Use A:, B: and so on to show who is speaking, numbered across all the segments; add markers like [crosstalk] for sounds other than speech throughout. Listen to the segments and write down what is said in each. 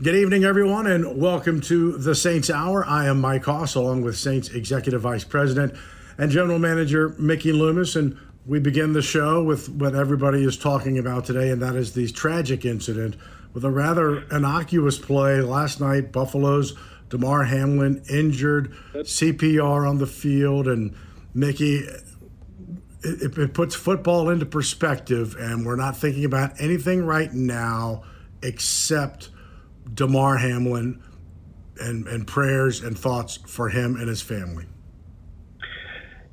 A: Good evening, everyone, and welcome to the Saints Hour. I am Mike Hoss, along with Saints Executive Vice President and General Manager Mickey Loomis, and we begin the show with what everybody is talking about today, and that is the tragic incident with a rather innocuous play last night. Buffalo's Damar Hamlin injured, CPR on the field, and Mickey. It, it puts football into perspective, and we're not thinking about anything right now except Damar Hamlin and, and prayers and thoughts for him and his family.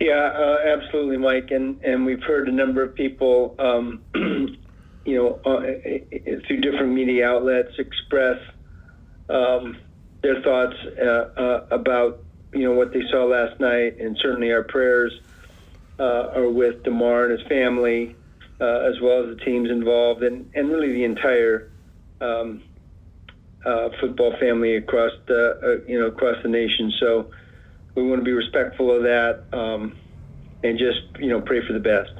B: Yeah, uh, absolutely, Mike. And, and we've heard a number of people, um, [clears throat] you know, uh, through different media outlets express um, their thoughts uh, uh about, you know, what they saw last night. And certainly our prayers uh, are with Damar and his family, uh, as well as the teams involved, and, and really the entire um, uh, football family across the uh, you know across the nation. So we want to be respectful of that um, and just you know pray for the best.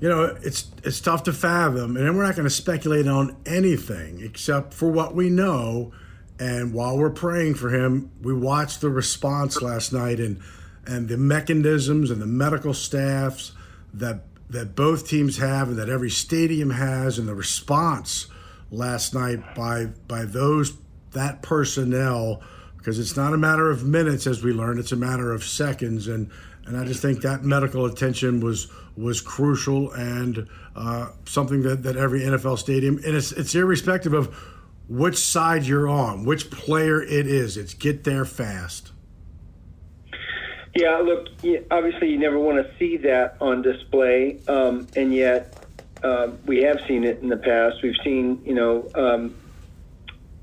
A: You know, it's it's tough to fathom, and we're not going to speculate on anything except for what we know. And while we're praying for him, we watched the response last night and and the mechanisms and the medical staffs that that both teams have and that every stadium has, and the response last night by by those that personnel because it's not a matter of minutes as we learned it's a matter of seconds. And and I just think that medical attention was was crucial and uh, something that, that every NFL stadium and it's it's irrespective of which side you're on which player it is it's get there fast.
B: Yeah look obviously you never want to see that on display um, and yet uh, we have seen it in the past. We've seen, you know, um,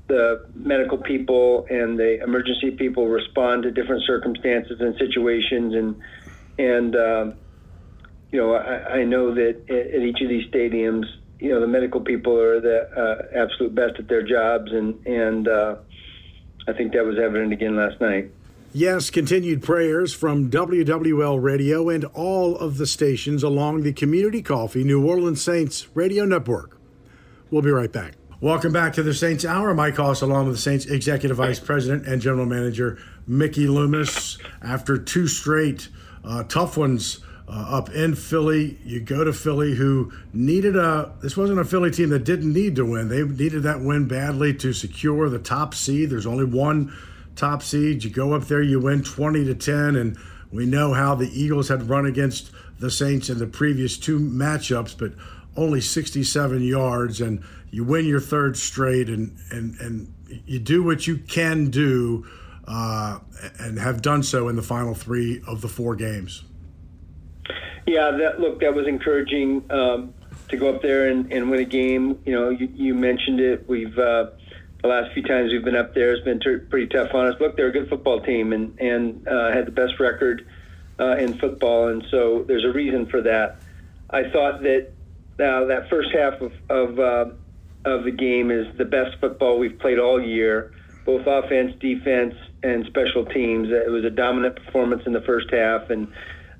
B: the medical people and the emergency people respond to different circumstances and situations, and and um, you know, I, I know that at, each of these stadiums, you know, the medical people are the uh, absolute best at their jobs, and and uh, I think that was evident again last night.
A: Yes, continued prayers from WWL Radio and all of the stations along the Community Coffee New Orleans Saints radio network. We'll be right back. Welcome back to the Saints Hour. Mike Hoss, along with the Saints Executive Vice President and General Manager Mickey Loomis. After two straight uh, tough ones uh, up in Philly, you go to Philly, who needed a. This wasn't a Philly team that didn't need to win. They needed that win badly to secure the top seed. There's only one top seed. You go up there, you win 20 to 10, and we know how the Eagles had run against the Saints in the previous two matchups, but only 67 yards, and you win your third straight, and and and you do what you can do, uh, and have done so in the final three of the four games.
B: Yeah, that look that was encouraging um, to go up there and, and win a game. You know, you, you mentioned it. We've uh, the last few times we've been up there has been t- pretty tough on us. Look, they're a good football team and and uh, had the best record uh, in football, and so there's a reason for that. I thought that uh, that first half of of, uh, of the game is the best football we've played all year, both offense, defense, and special teams. It was a dominant performance in the first half, and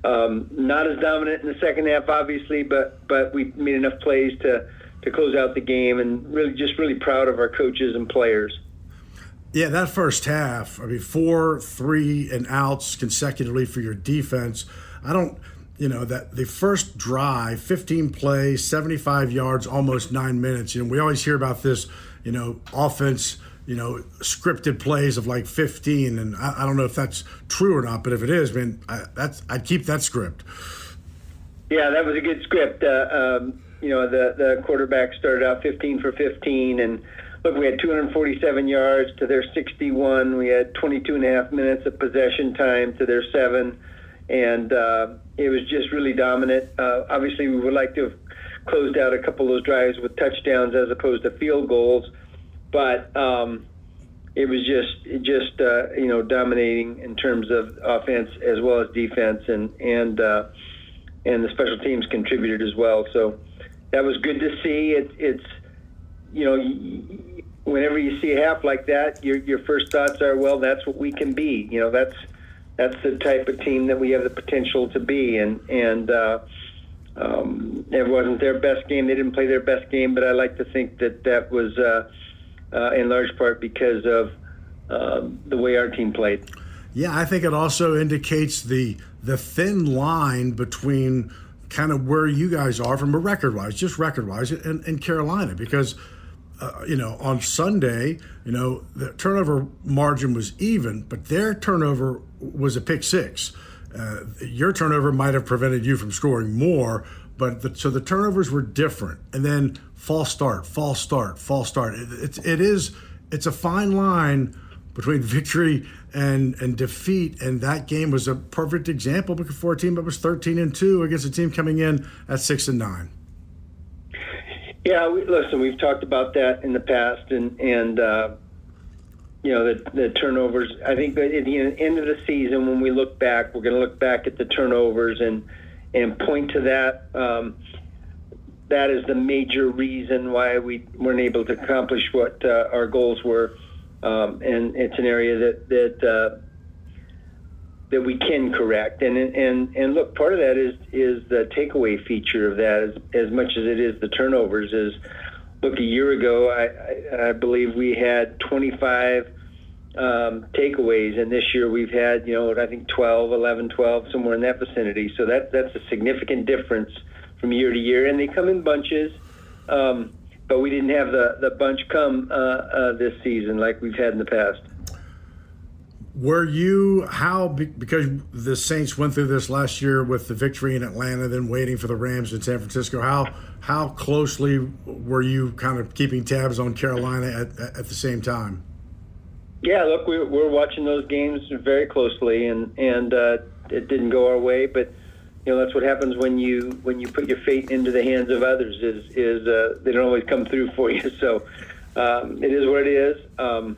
B: um, not as dominant in the second half, obviously, but but we made enough plays to to close out the game, and really just really proud of our coaches and players.
A: Yeah, that first half, I mean, four, three, and outs consecutively for your defense. I don't, you know, that the first drive, 15 plays, 75 yards, almost nine minutes. You know, we always hear about this, you know, offense you know, scripted plays of like 15. And I, I don't know if that's true or not, but if it is, man, I, that's I'd keep that script.
B: Yeah, that was a good script. Uh, um, you know, the the quarterback started out 15 for 15, and look, we had 247 yards to their 61. We had 22 and a half minutes of possession time to their seven, and uh, it was just really dominant. Uh, obviously, we would like to have closed out a couple of those drives with touchdowns as opposed to field goals but um, it was just just uh, you know dominating in terms of offense as well as defense, and and uh, and the special teams contributed as well. So that was good to see. It, it's you know whenever you see a half like that, your your first thoughts are, well, that's what we can be. You know, that's that's the type of team that we have the potential to be, and and. Uh, um, it wasn't their best game. They didn't play their best game, but I like to think that that was uh, uh, in large part because of uh, the way our team played.
A: Yeah, I think it also indicates the the thin line between kind of where you guys are from a record wise, just record wise, in, in Carolina, because. Uh, you know, on Sunday, you know, the turnover margin was even, but their turnover was a pick six. Uh, your turnover might have prevented you from scoring more, but the, so the turnovers were different. And then false start, false start, false start. It, it's it is it's a fine line between [laughs] victory and and defeat, and that game was a perfect example because for a team that was thirteen and two against a team coming in at six and nine.
B: Yeah, we, listen, we've talked about that in the past, and and uh, you know the the turnovers. I think at the end of the season, when we look back, we're going to look back at the turnovers and and point to that. Um, that is the major reason why we weren't able to accomplish what uh, our goals were, um, and it's an area that that uh, that we can correct. And and and look, part of that is is the takeaway feature of that, as as much as it is the turnovers. Is look, a year ago, I I, I believe we had 25 um, takeaways, and this year we've had you know I think 12, 11, 12, somewhere in that vicinity. So that that's a significant difference from year to year, and they come in bunches. Um, but we didn't have the, the bunch come uh, uh, this season like we've had in the past.
A: Were you how because the Saints went through this last year with the victory in Atlanta, then waiting for the Rams in San Francisco? How how closely were you kind of keeping tabs on Carolina at, at the same time?
B: Yeah, look, we, we're watching those games very closely, and and uh, it didn't go our way, but you know that's what happens when you when you put your fate into the hands of others is is uh, they don't always come through for you. [laughs] So um, it is what it is. Um,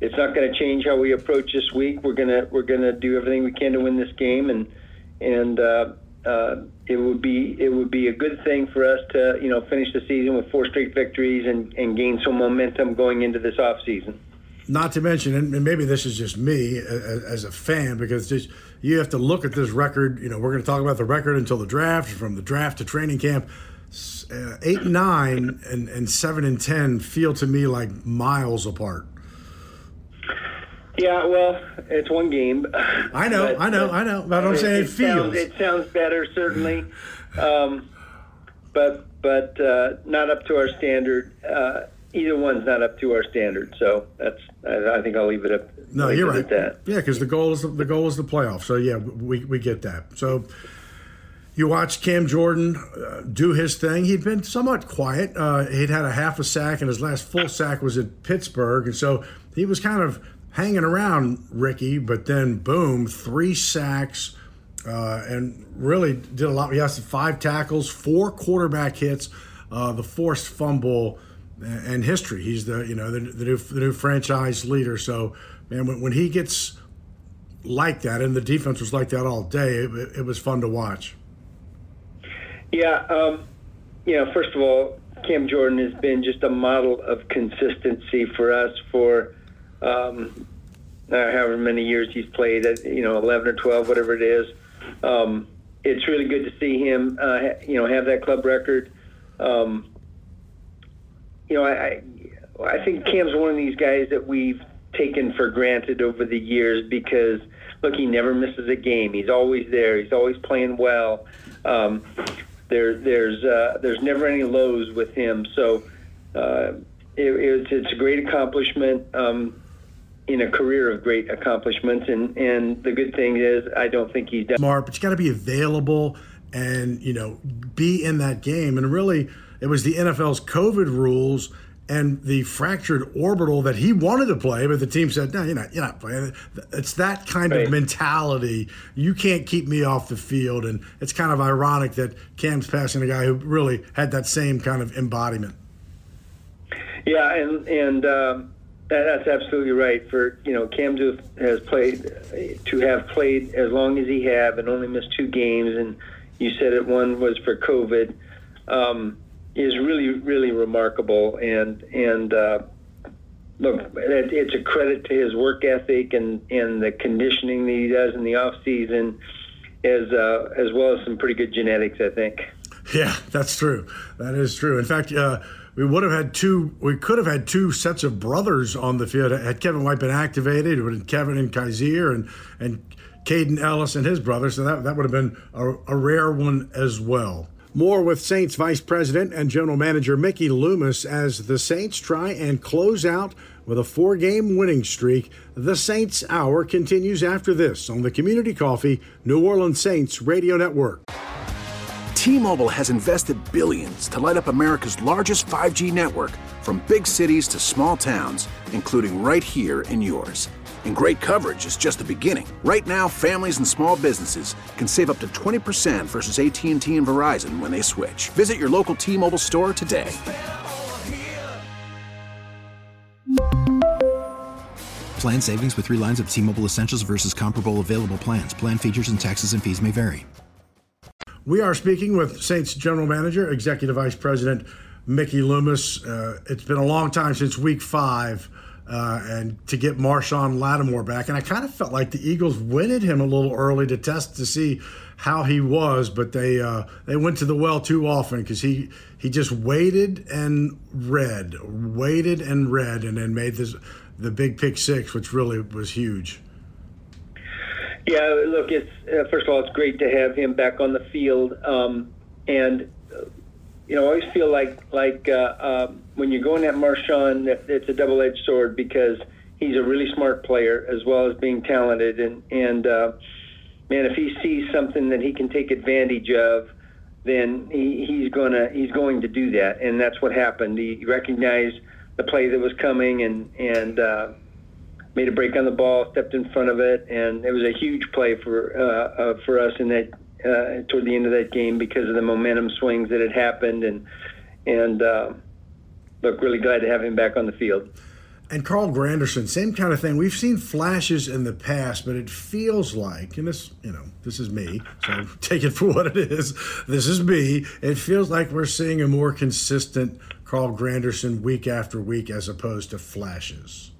B: it's not going to change how we approach this week. We're gonna we're gonna do everything we can to win this game and and uh, uh, it would be it would be a good thing for us to you know finish the season with four straight victories and, and gain some momentum going into this off season
A: not to mention, and maybe this is just me as a fan, because just you have to look at this record. You know, we're going to talk about the record until the draft, from the draft to training camp. Uh, eight, nine, and, and seven and ten feel to me like miles apart.
B: Yeah, well, it's one game.
A: I know, but, I know, I know. But I'm it, saying it, feels.
B: Sounds, it sounds better, certainly, um, but but uh, not up to our standard. Uh, either one's not up to our standard. So that's I, I think I'll leave it up.
A: No, you're right. That. Yeah, because the goal is the, the goal is the playoff. So yeah, we we get that. So. You watch Cam Jordan uh, do his thing. He'd been somewhat quiet. Uh, he'd had a half a sack, and his last full sack was at Pittsburgh, and so he was kind of hanging around Rickey. But then, boom, three sacks, uh, and really did a lot. He has five tackles, four quarterback hits, uh, the forced fumble and history. He's the you know the, the new the new franchise leader. So man, when, when he gets like that, and the defense was like that all day, it, it was fun to watch.
B: Yeah, um, you know, first of all, Cam Jordan has been just a model of consistency for us for um, however many years he's played. At you know, eleven or twelve, whatever it is. Um, it's really good to see him, uh, you know, have that club record. Um, you know, I, I think Cam's one of these guys that we've taken for granted over the years because look, he never misses a game. He's always there. He's always playing well. Um, there, there's uh, there's never any lows with him. So uh, it, it's, it's a great accomplishment um, in a career of great accomplishments. And, and the good thing is, I don't think he's done.
A: Smart, but you got to be available and, you know, be in that game. And really, it was the NFL's COVID rules and the fractured orbital that he wanted to play, but the team said, "No, you're not. You're not playing." It's that kind right. of mentality. You can't keep me off the field, and it's kind of ironic that Cam's passing a guy who really had that same kind of embodiment.
B: Yeah, and and um, that, that's absolutely right. For you know, Cam has played to have played as long as he have and only missed two games, and you said it one was for COVID. Um, is really really remarkable. And and uh, look it, it's a credit to his work ethic and and the conditioning that he does in the off season as uh, as well as some pretty good genetics I think.
A: Yeah that's true. That is true. In fact uh, we would have had two we could have had two sets of brothers on the field. Had Kevin White been activated would Kevin and Kyzir and and Kaden Elliss and his brother. So that, that would have been a, a rare one as well more with Saints Vice President and General Manager Mickey Loomis as the Saints try and close out with a four game winning streak. The Saints Hour continues after this on the Community Coffee New Orleans Saints Radio Network.
C: T Mobile has invested billions to light up America's largest 5G network from big cities to small towns, including right here in yours. And great coverage is just the beginning. Right now, families and small businesses can save up to 20% versus AT&T and Verizon when they switch. Visit your local T-Mobile store today.
D: Plan savings with 3 lines of T-Mobile Essentials versus comparable available plans. Plan features and taxes and fees may vary.
A: We are speaking with Saints General Manager, Executive Vice President Mickey Loomis. Uh, it's been a long time since week 5 uh, and to get Marshon Lattimore back. And I kind of felt like the Eagles winted him a little early to test to see how he was, but they uh, they went to the well too often because he he just waited and read, waited and read, and then made this the big pick six, which really was huge.
B: Yeah, look, it's uh, first of all, it's great to have him back on the field, um, and you know, I always feel like like uh, um, when you're going at Marshon, it's a double-edged sword because he's a really smart player as well as being talented, and and uh, man, if he sees something that he can take advantage of, then he, he's gonna he's going to do that, and that's what happened. He recognized the play that was coming and and uh, made a break on the ball, stepped in front of it, and it was a huge play for uh, uh, for us in that uh, toward the end of that game because of the momentum swings that had happened, and and uh, look, really glad to have him back on the field.
A: And Carl Granderson, same kind of thing. We've seen flashes in the past, but it feels like, and this, you know, this is me, so [laughs] take it for what it is. This is me. It feels like we're seeing a more consistent Carl Granderson week after week as opposed to flashes.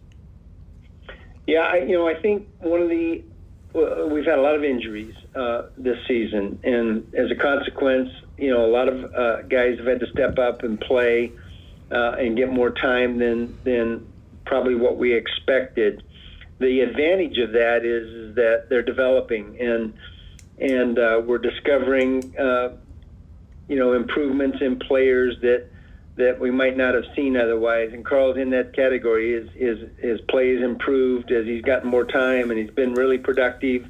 B: Yeah, I, you know, I think one of the well, we've had a lot of injuries uh, this season, and as a consequence, you know, a lot of uh, guys have had to step up and play uh, and get more time than than probably what we expected. The advantage of that is, is that they're developing and and uh, we're discovering uh, you know improvements in players that that we might not have seen otherwise. And Carl's in that category. His his his play has improved as he's gotten more time and he's been really productive.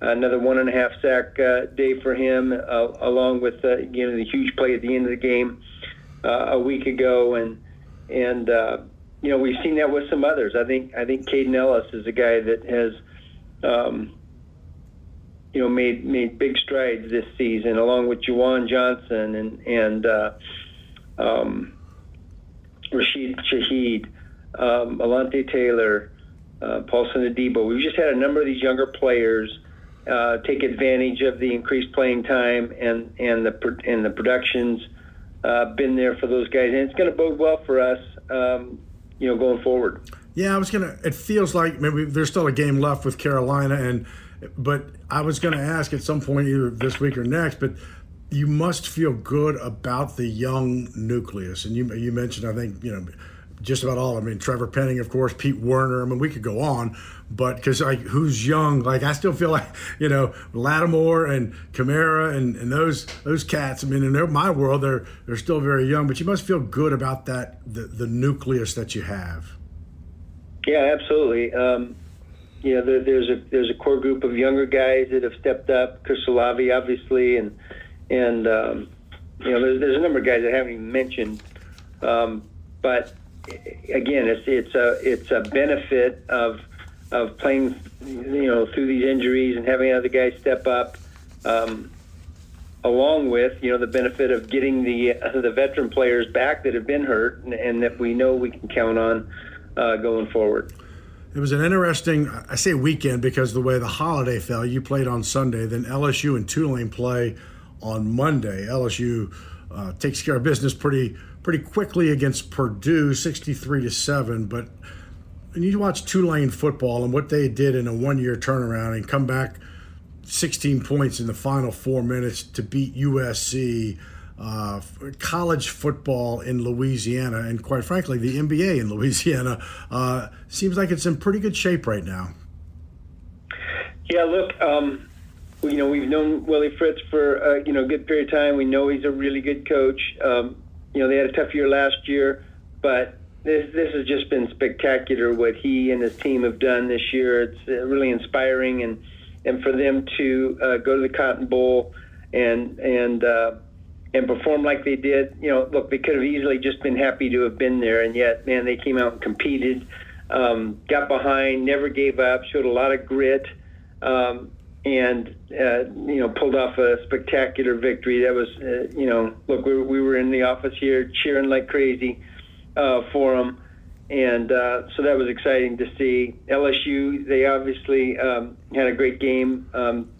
B: Another one and a half sack uh, day for him, uh, along with uh, you know the huge play at the end of the game uh, a week ago, and and uh, you know we've seen that with some others. I think I think Kaden Elliss is a guy that has um, you know made made big strides this season, along with Juwan Johnson and and uh, um, Rashid Shaheed, um, Alontae Taylor, uh, Paulson Adebo. We've just had a number of these younger players. Uh, take advantage of the increased playing time and and the and the productions uh, been there for those guys, and it's going to bode well for us, um, you know, going forward.
A: Yeah, I was gonna. It feels like maybe there's still a game left with Carolina, and but I was gonna ask at some point either this week or next, but you must feel good about the young nucleus, and you you mentioned I think you know just about all. I mean, Trevor Penning, of course, Pete Werner. I mean, we could go on, but because like who's young, like I still feel like [laughs] you know Lattimore and Kamara and, and those those cats. I mean, in my world, they're they're still very young, but you must feel good about that the the nucleus that you have.
B: Yeah, absolutely. Um, you know, there, there's a there's a core group of younger guys that have stepped up. Chris Olave, obviously, and and um, you know, there's, there's a number of guys I haven't even mentioned. Um, but again, it's it's a it's a benefit of of playing, you know, through these injuries and having other guys step up, um, along with you know the benefit of getting the uh, the veteran players back that have been hurt and, and that we know we can count on uh, going forward.
A: It was an interesting, I say weekend because the way the holiday fell. You played on Sunday, then LSU and Tulane play on Monday. LSU uh, takes care of business pretty pretty quickly against Purdue, 63 to 7. But when you watch Tulane football and what they did in a one year turnaround and come back 16 points in the final four minutes to beat USC, uh, college football in Louisiana, and quite frankly, the NBA in [laughs] Louisiana uh, seems like it's in pretty good shape right now.
B: Yeah, look, um, you know, we've known Willie Fritz for uh, you know a good period of time. We know he's a really good coach. Um, you know, they had a tough year last year, but this this has just been spectacular what he and his team have done this year. It's uh, really inspiring, and and for them to uh, go to the Cotton Bowl and and uh, and perform like they did. You know, look, they could have easily just been happy to have been there, and yet, man, they came out and competed, um, got behind, never gave up, showed a lot of grit. Um, and uh, you know pulled off a spectacular victory. That was uh, you know look we, we were in the office here cheering like crazy uh, for them, and uh, so that was exciting to see. LSU they obviously um, had a great game. Um,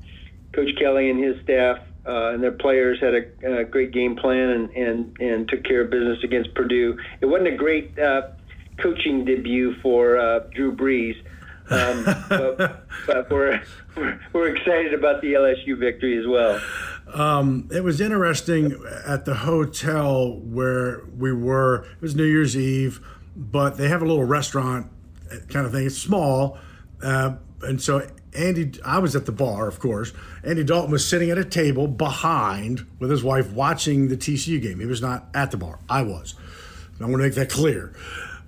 B: Coach Kelly and his staff uh, and their players had a, a, great game plan and, and and took care of business against Purdue. It wasn't a great uh, coaching debut for Drew Brees. Um, but, but we're, we're, we're excited about the LSU victory as well.
A: Um, it was interesting at the hotel where we were. It was New Year's Eve, but they have a little restaurant kind of thing. It's small, uh, and so Andy, I was at the bar, of course. Andy Dalton was sitting at a table behind with his wife watching the TCU game. He was not at the bar. I was. I want to make that clear.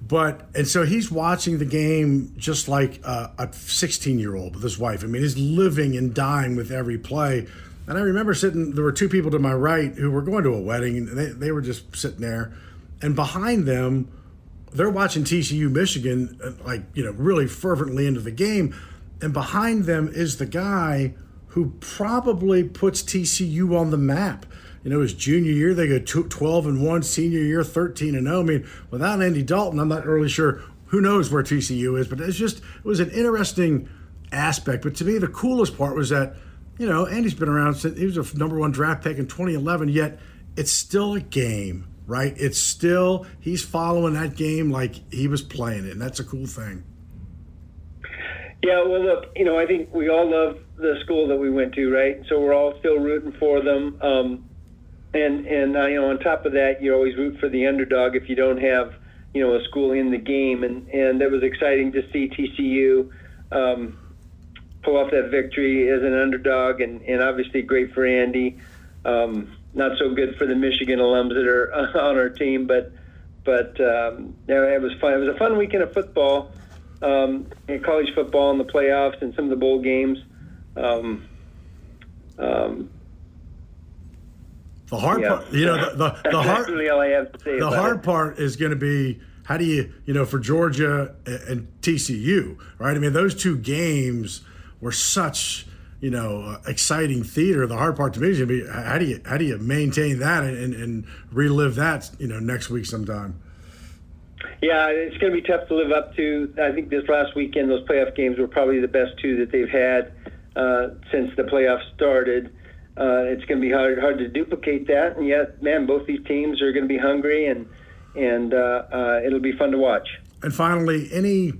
A: But and so he's watching the game just like a 16 year old with his wife. I mean, he's living and dying with every play. And I remember sitting. There were two people to my right who were going to a wedding, and they they were just sitting there, and behind them, they're watching TCU Michigan uh, like you know really fervently into the game, and behind them is the guy who probably puts TCU on the map you know, his junior year, they go 12 and 1, senior year, 13 and 0. I mean, without Andy Dalton, I'm not really sure who knows where TCU is, but it's just, it was an interesting aspect. But to me, the coolest part was that, you know, Andy's been around since he was a number one draft pick in 2011, yet it's still a game, right? It's still, he's following that game like he was playing it, and that's a cool thing.
B: Yeah, well, look, you know, I think we all love the school that we went to, right? So we're all still rooting for them. Um, and and uh, you know on top of that you always root for the underdog if you don't have you know a school in the game. And and it was exciting to see TCU um, pull off that victory as an underdog and and obviously great for Andy. Um, not so good for the Michigan alums that are [laughs] on our team but but um, yeah, it was fun. It was a fun weekend of football um, in college football in the playoffs and some of the bowl games. Um, um,
A: the hard yeah. part, you know, the the, the hard
B: all I have to say.
A: The hard it. part is going to be how do you, you know, for Georgia and TCU, right? I mean, those two games were such, you know, uh, exciting theater. The hard part to me is going to be how do you how do you maintain that and, and relive that, you know, next week sometime.
B: Yeah, it's going to be tough to live up to. I think this last weekend, those playoff games were probably the best two that they've had uh, since the playoffs started uh, it's going to be hard hard to duplicate that. And yet, man, both these teams are going to be hungry, and and uh, uh, it'll be fun to watch.
A: And finally, any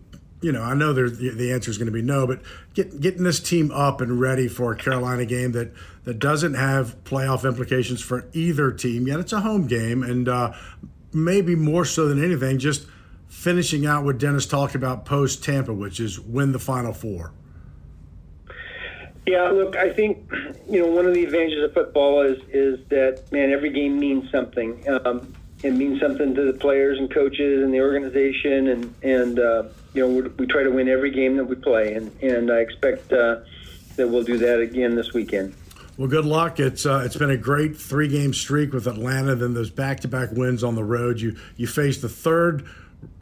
A: you know, I know the answer is going to be no, but get, getting this team up and ready for a Carolina game that, that doesn't have playoff implications for either team yet. It's a home game, and uh, maybe more so than anything, just finishing out what Dennis talked about post Tampa, which is win the Final Four?
B: Yeah, look, I think you know one of the advantages of football is is that man, every game means something. Um, it means something to the players and coaches and the organization, and and uh, you know we, try to win every game that we play, and and I expect uh, that we'll do that again this weekend.
A: Well, good luck. It's uh, it's been a great three game streak with Atlanta. Then those back to back wins on the road. You you faced the third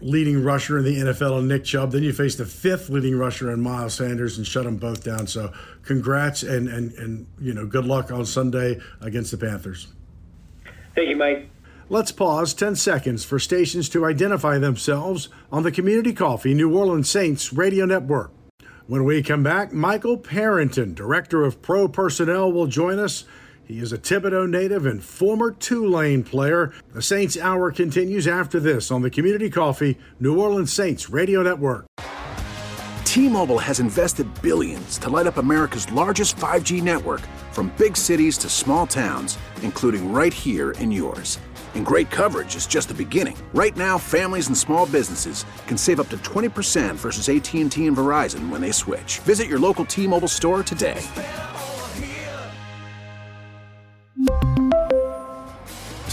A: leading rusher in the NFL in Nick Chubb. Then you faced the fifth leading rusher in Miles Sanders and shut them both down. So congrats and and and you know good luck on Sunday against the Panthers.
B: Thank you, Mike.
A: Let's pause 10 seconds for stations to identify themselves on the Community Coffee New Orleans Saints radio network. When we come back, Michael Parenton, Director of Pro Personnel, will join us. He is a Thibodaux native and former Tulane player. The Saints Hour continues after this on the Community Coffee New Orleans Saints Radio Network.
C: T Mobile has invested billions to light up America's largest 5G network from big cities to small towns, including right here in yours. And great coverage is just the beginning. Right now, families and small businesses can save up to 20% versus AT&T and Verizon when they switch. Visit your local T-Mobile store today.